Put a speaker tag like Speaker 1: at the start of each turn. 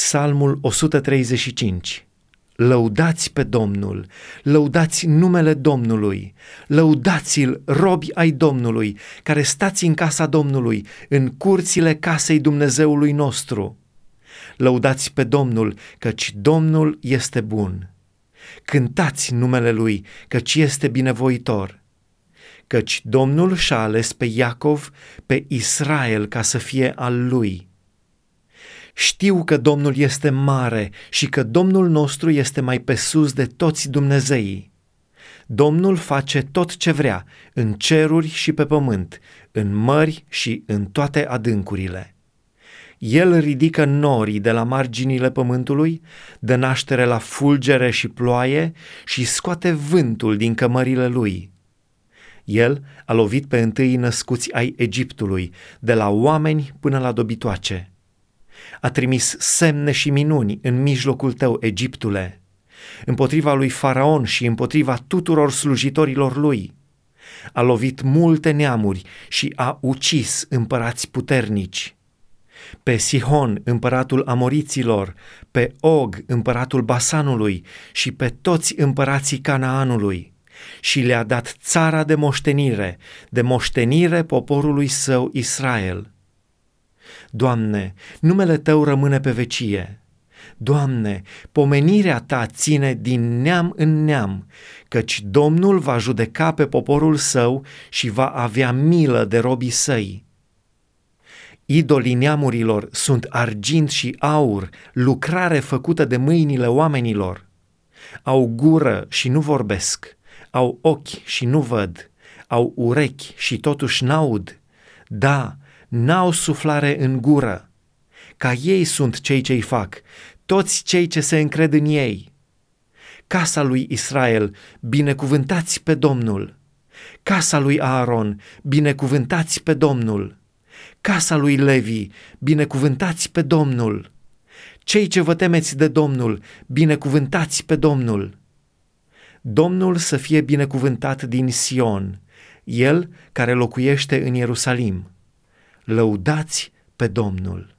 Speaker 1: Psalmul 135 Lăudați pe Domnul, lăudați numele Domnului, lăudați-l, robi ai Domnului, care stați în casa Domnului, în curțile casei Dumnezeului nostru. Lăudați pe Domnul, căci Domnul este bun. Cântați numele Lui, căci este binevoitor. Căci Domnul și-a ales pe Iacov, pe Israel, ca să fie al Lui știu că Domnul este mare și că Domnul nostru este mai pe sus de toți Dumnezeii. Domnul face tot ce vrea, în ceruri și pe pământ, în mări și în toate adâncurile. El ridică norii de la marginile pământului, dă naștere la fulgere și ploaie și scoate vântul din cămările lui. El a lovit pe întâi născuți ai Egiptului, de la oameni până la dobitoace a trimis semne și minuni în mijlocul tău, Egiptule, împotriva lui Faraon și împotriva tuturor slujitorilor lui. A lovit multe neamuri și a ucis împărați puternici. Pe Sihon, împăratul Amoriților, pe Og, împăratul Basanului și pe toți împărații Canaanului și le-a dat țara de moștenire, de moștenire poporului său Israel Doamne, numele Tău rămâne pe vecie. Doamne, pomenirea Ta ține din neam în neam, căci Domnul va judeca pe poporul său și va avea milă de robii săi. Idolii neamurilor sunt argint și aur, lucrare făcută de mâinile oamenilor. Au gură și nu vorbesc, au ochi și nu văd, au urechi și totuși n-aud. Da, n-au suflare în gură. Ca ei sunt cei ce-i fac, toți cei ce se încred în ei. Casa lui Israel, binecuvântați pe Domnul. Casa lui Aaron, binecuvântați pe Domnul. Casa lui Levi, binecuvântați pe Domnul. Cei ce vă temeți de Domnul, binecuvântați pe Domnul. Domnul să fie binecuvântat din Sion, El care locuiește în Ierusalim lăudați pe Domnul.